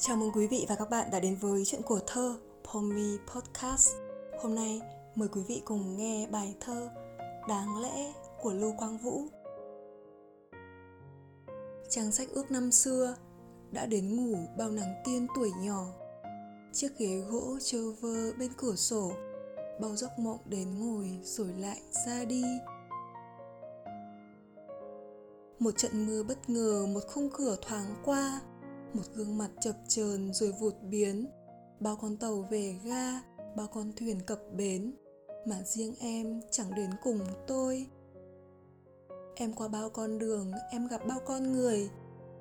Chào mừng quý vị và các bạn đã đến với chuyện của thơ Pomi Podcast. Hôm nay mời quý vị cùng nghe bài thơ Đáng lẽ của Lưu Quang Vũ. Trang sách ước năm xưa đã đến ngủ bao nắng tiên tuổi nhỏ. Chiếc ghế gỗ trơ vơ bên cửa sổ, bao giấc mộng đến ngồi rồi lại ra đi. Một trận mưa bất ngờ, một khung cửa thoáng qua, một gương mặt chập chờn rồi vụt biến. Bao con tàu về ga, bao con thuyền cập bến, mà riêng em chẳng đến cùng tôi. Em qua bao con đường, em gặp bao con người.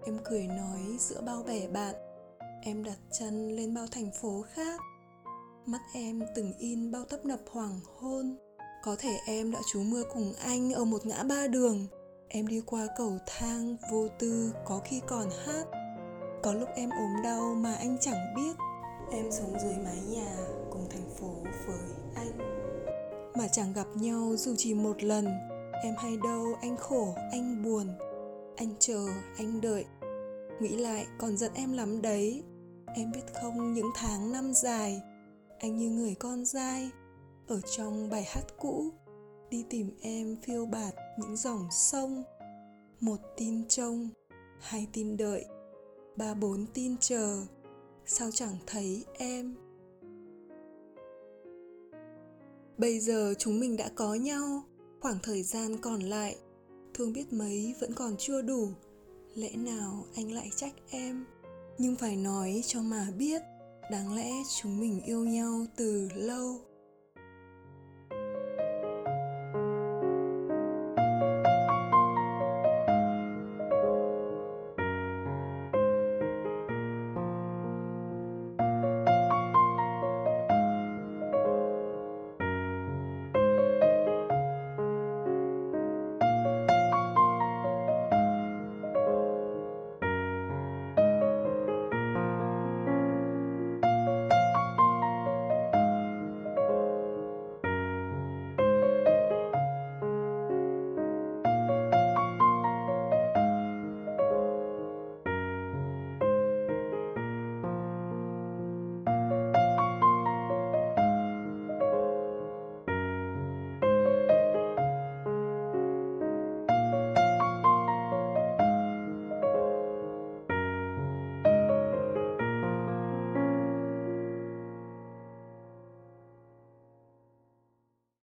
Em cười nói giữa bao bè bạn. Em đặt chân lên bao thành phố khác. Mắt em từng in bao tấp nập hoàng hôn. Có thể em đã trú mưa cùng anh ở một ngã ba đường. Em đi qua cầu thang vô tư có khi còn hát có lúc em ốm đau mà anh chẳng biết. Em sống dưới mái nhà cùng thành phố với anh Mà chẳng gặp nhau dù chỉ một lần. Em hay đâu anh khổ, anh buồn. Anh chờ, anh đợi. Nghĩ lại còn giận em lắm đấy. Em biết không những tháng năm dài Anh như người con dai. Ở trong bài hát cũ Đi tìm em phiêu bạt những dòng sông. Một tin trông Hai tin đợi ba bốn tin chờ. Sao chẳng thấy em? Bây giờ chúng mình đã có nhau, khoảng thời gian còn lại, thương biết mấy vẫn còn chưa đủ. Lẽ nào anh lại trách em? Nhưng phải nói cho mà biết, đáng lẽ chúng mình yêu nhau từ lâu.